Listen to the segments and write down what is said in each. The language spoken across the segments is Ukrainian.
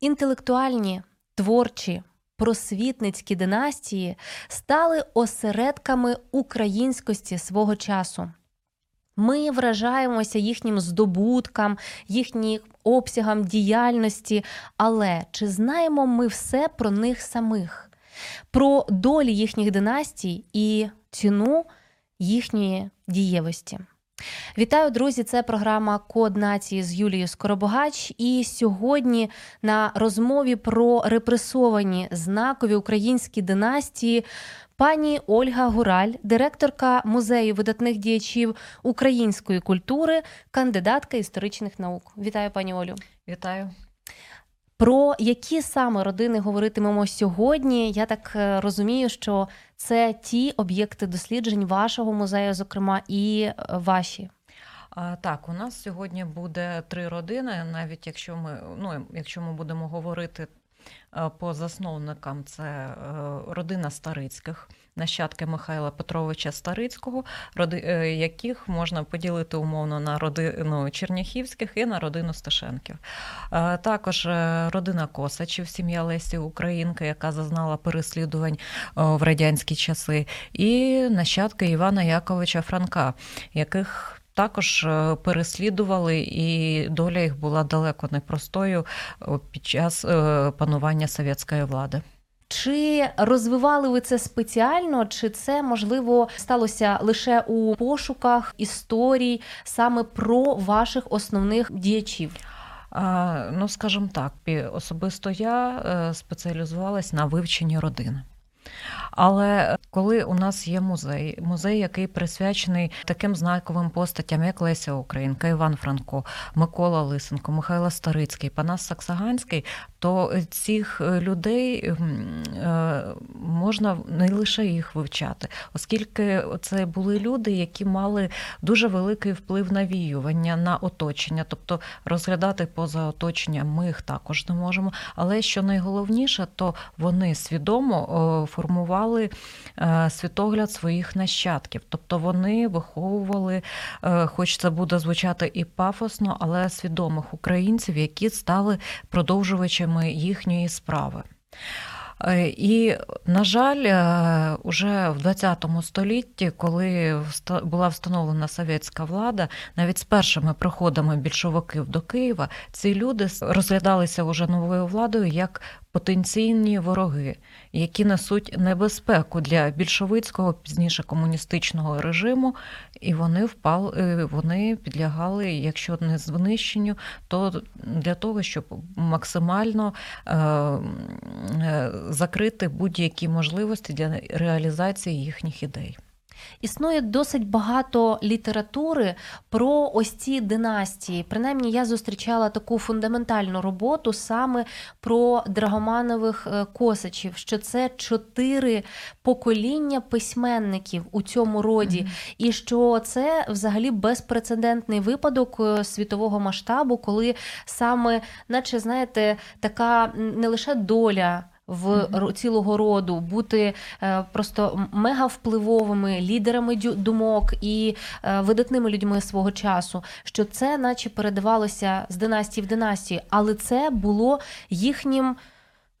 Інтелектуальні, творчі, просвітницькі династії стали осередками українськості свого часу. Ми вражаємося їхнім здобуткам, їхнім обсягам діяльності, але чи знаємо ми все про них самих, про долі їхніх династій і ціну їхньої дієвості? Вітаю, друзі! Це програма Код нації з Юлією Скоробогач. І сьогодні на розмові про репресовані знакові українські династії. Пані Ольга Гураль, директорка музею видатних діячів української культури, кандидатка історичних наук. Вітаю, пані Олю. Вітаю. Про які саме родини говоритимемо сьогодні? Я так е, розумію, що це ті об'єкти досліджень вашого музею, зокрема, і е, ваші. Так, у нас сьогодні буде три родини, навіть якщо ми ну, якщо ми будемо говорити Е, по засновникам це родина Старицьких, нащадки Михайла Петровича Старицького, е, яких можна поділити умовно на родину Черняхівських і на родину Сташенків. Також родина Косачів, сім'я Лесі Українки, яка зазнала переслідувань в радянські часи, і нащадки Івана Яковича Франка, яких також е, переслідували, і доля їх була далеко непростою під час е, панування совєтської влади. Чи розвивали ви це спеціально, чи це можливо сталося лише у пошуках історій саме про ваших основних діячів? Ну, скажімо так, особисто я е, спеціалізувалась на вивченні родини. Але коли у нас є музей, музей, який присвячений таким знаковим постатям, як Леся Українка, Іван Франко, Микола Лисенко, Михайло Старицький, Панас Саксаганський, то цих людей е, можна не лише їх вивчати, оскільки це були люди, які мали дуже великий вплив на віювання, на оточення, тобто розглядати поза оточенням ми їх також не можемо. Але що найголовніше, то вони свідомо формували е, світогляд своїх нащадків, тобто вони виховували, е, хоч це буде звучати і пафосно, але свідомих українців, які стали продовжувачами їхньої справи. Е, і, на жаль, уже в ХХ столітті, коли була встановлена совєтська влада, навіть з першими приходами більшовиків до Києва, ці люди розглядалися вже новою владою як потенційні вороги, які несуть небезпеку для більшовицького пізніше комуністичного режиму, і вони впали, е, вони підлягали, якщо не знищенню, то для того, щоб максимально е, е, закрити будь-які можливості для реалізації їхніх ідей. Існує досить багато літератури про ось ці династії. Принаймні, я зустрічала таку фундаментальну роботу саме про драгоманових е, косачів, що це чотири покоління письменників у цьому роді, mm-hmm. і що це взагалі безпрецедентний випадок е, світового масштабу, коли саме, наче знаєте, така не лише доля в mm-hmm. цілого роду, бути е, просто мега впливовими лідерами думок і е, видатними людьми свого часу, що це, наче передавалося з династії в династію, але це було їхнім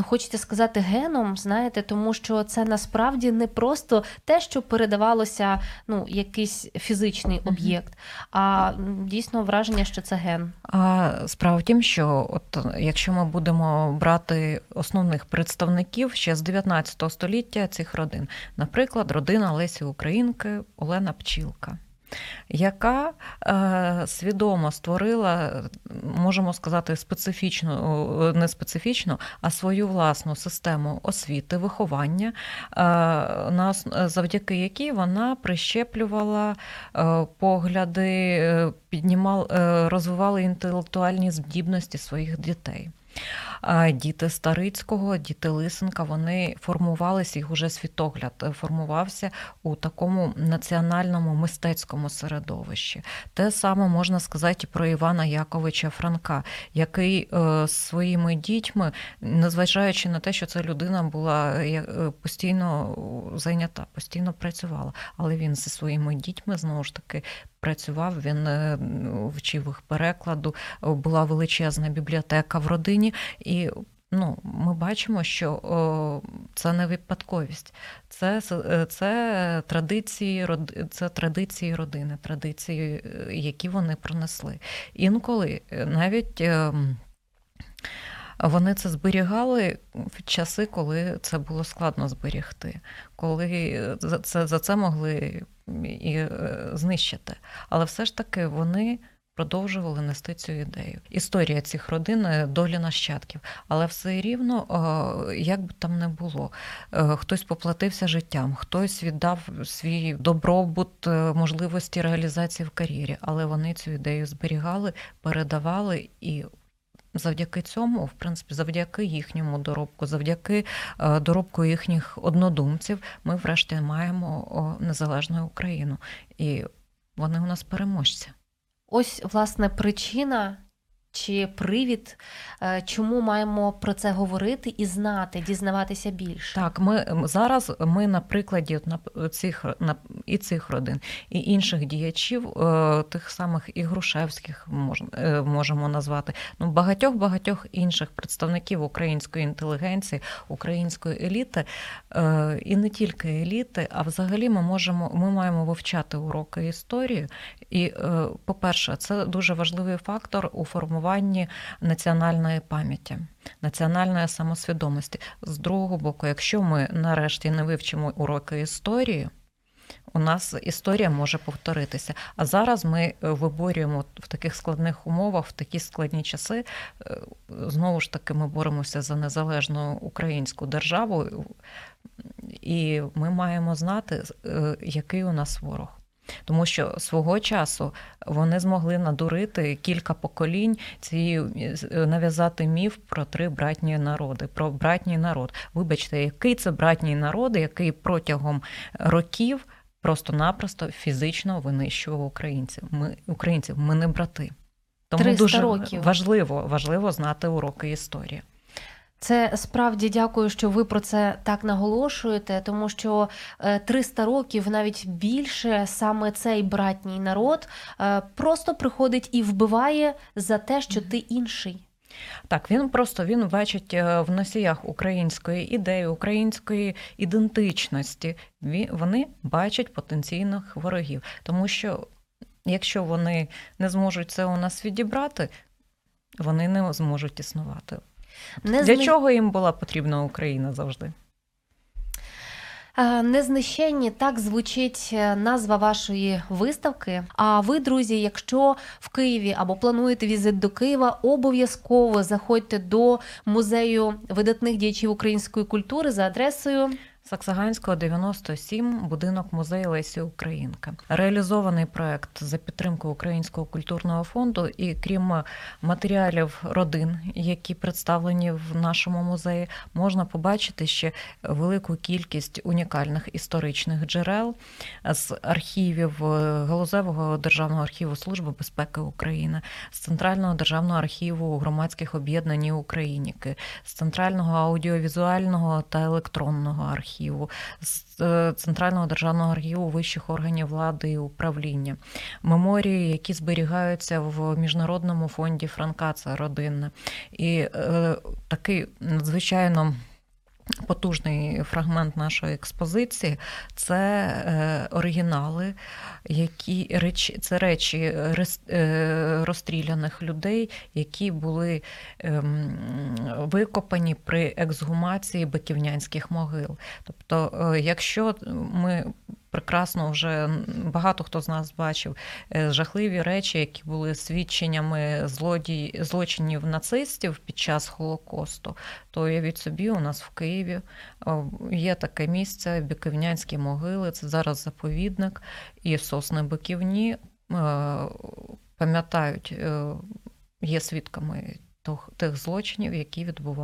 ну хочеться сказати, геном, знаєте, тому що це насправді не просто те, що передавалося ну, якийсь фізичний об'єкт, а дійсно враження, що це ген. А справа в тім, що от якщо ми будемо брати основних представників ще з 19 століття цих родин, наприклад, родина Лесі Українки, Олена Пчілка. Яка е, свідомо створила, можемо сказати, специфічну, не специфічну, а свою власну систему освіти, виховання, е, завдяки якій вона прищеплювала е, погляди, е, піднімала, е, розвивала інтелектуальні здібності своїх дітей. Діти Старицького, діти Лисенка, вони формувалися, їх уже світогляд е, формувався у такому національному мистецькому середовищі. Те саме можна сказати і про Івана Яковича Франка, який е, своїми дітьми, незважаючи на те, що ця людина була е, постійно зайнята, постійно працювала, але він зі своїми дітьми знову ж таки працював, він вчив їх перекладу, була величезна бібліотека в родині, і ну, ми бачимо, що це не випадковість, це, це, традиції, це традиції родини, традиції, е, які вони пронесли. Інколи е, навіть. ем, Вони це зберігали в часи, коли це було складно зберігти, коли за це, за це могли і е, знищити. Але все ж таки вони продовжували нести цю ідею. Історія цих родин е, долі нащадків. Але все рівно, е, як би там не було, е, хтось поплатився життям, хтось віддав свій добробут, можливості реалізації в кар'єрі, але вони цю ідею зберігали, передавали і. Завдяки цьому, в принципі, завдяки їхньому доробку, завдяки доробку їхніх однодумців, ми врешті маємо незалежну Україну. І вони у нас переможці. Ось власне причина чи привід, е, чому маємо про це говорити і знати, дізнаватися більше. Так, ми зараз ми на прикладі от цих на і цих родин, і інших діячів, е, тих самих і Грушевських е, можемо назвати. Ну багатьох багатьох інших представників української інтелігенції, української еліти, і не тільки еліти, а взагалі ми можемо ми маємо вивчати уроки історії. І, по-перше, це дуже важливий фактор у формуванні національної пам'яті, національної самосвідомості. З другого боку, якщо ми нарешті не вивчимо уроки історії, у нас історія може повторитися. А зараз ми е, виборюємо в таких складних умовах, в такі складні часи. е, Знову ж таки, ми боремося за незалежну українську державу, і ми маємо знати, е, який у нас ворог. Тому що свого часу вони змогли надурити кілька поколінь цією е, нав'язати міф про три братні народи, про братній народ. Вибачте, який це братній народ, який протягом років просто-напросто фізично винищував українців. Ми українців, ми не брати. Тому 300 дуже років. важливо, важливо знати уроки історії. Це справді дякую, що ви про це так наголошуєте, тому що е, 300 років, навіть більше, саме цей братній народ е, просто приходить і вбиває за те, що ти інший. Так, він просто він бачить е, в носіях української ідеї, української ідентичності. Вони бачать потенційних ворогів, тому що якщо вони не зможуть це у нас відібрати, вони не зможуть існувати. Не Для зни- чого їм була потрібна Україна завжди? Е, Незнищенні так звучить е, назва вашої виставки. А ви, друзі, якщо в Києві або плануєте візит до Києва, обов'язково заходьте до музею видатних діячів української культури за адресою. Саксаганського 97, будинок музею Лесі Українка. Реалізований проект за підтримки Українського культурного фонду, і крім матеріалів родин, які представлені в нашому музеї, можна побачити ще велику кількість унікальних історичних джерел з архівів е, Галузевого державного архіву Служби безпеки України, з Центрального державного архіву громадських об'єднань України, з Центрального аудіовізуального та електронного архіву, з е, Центрального державного архіву вищих органів влади і управління, меморії, які зберігаються в міжнародному фонді Франка, це родинне. І е, такий надзвичайно. Потужний фрагмент нашої експозиції це е, оригінали, які речі, це речі е, розстріляних людей, які були ем, викопані при ексгумації биківнянських могил. Тобто, е, якщо ми прекрасно вже багато хто з нас бачив е, жахливі речі, які були свідченнями злодій, злочинів нацистів під час Холокосту. То уявіть собі, у нас в Києві є таке місце Биківнянські могили. Це зараз заповідник, і сосни Биківні е, пам'ятають, е, є свідками тих злочинів, які відбувалися.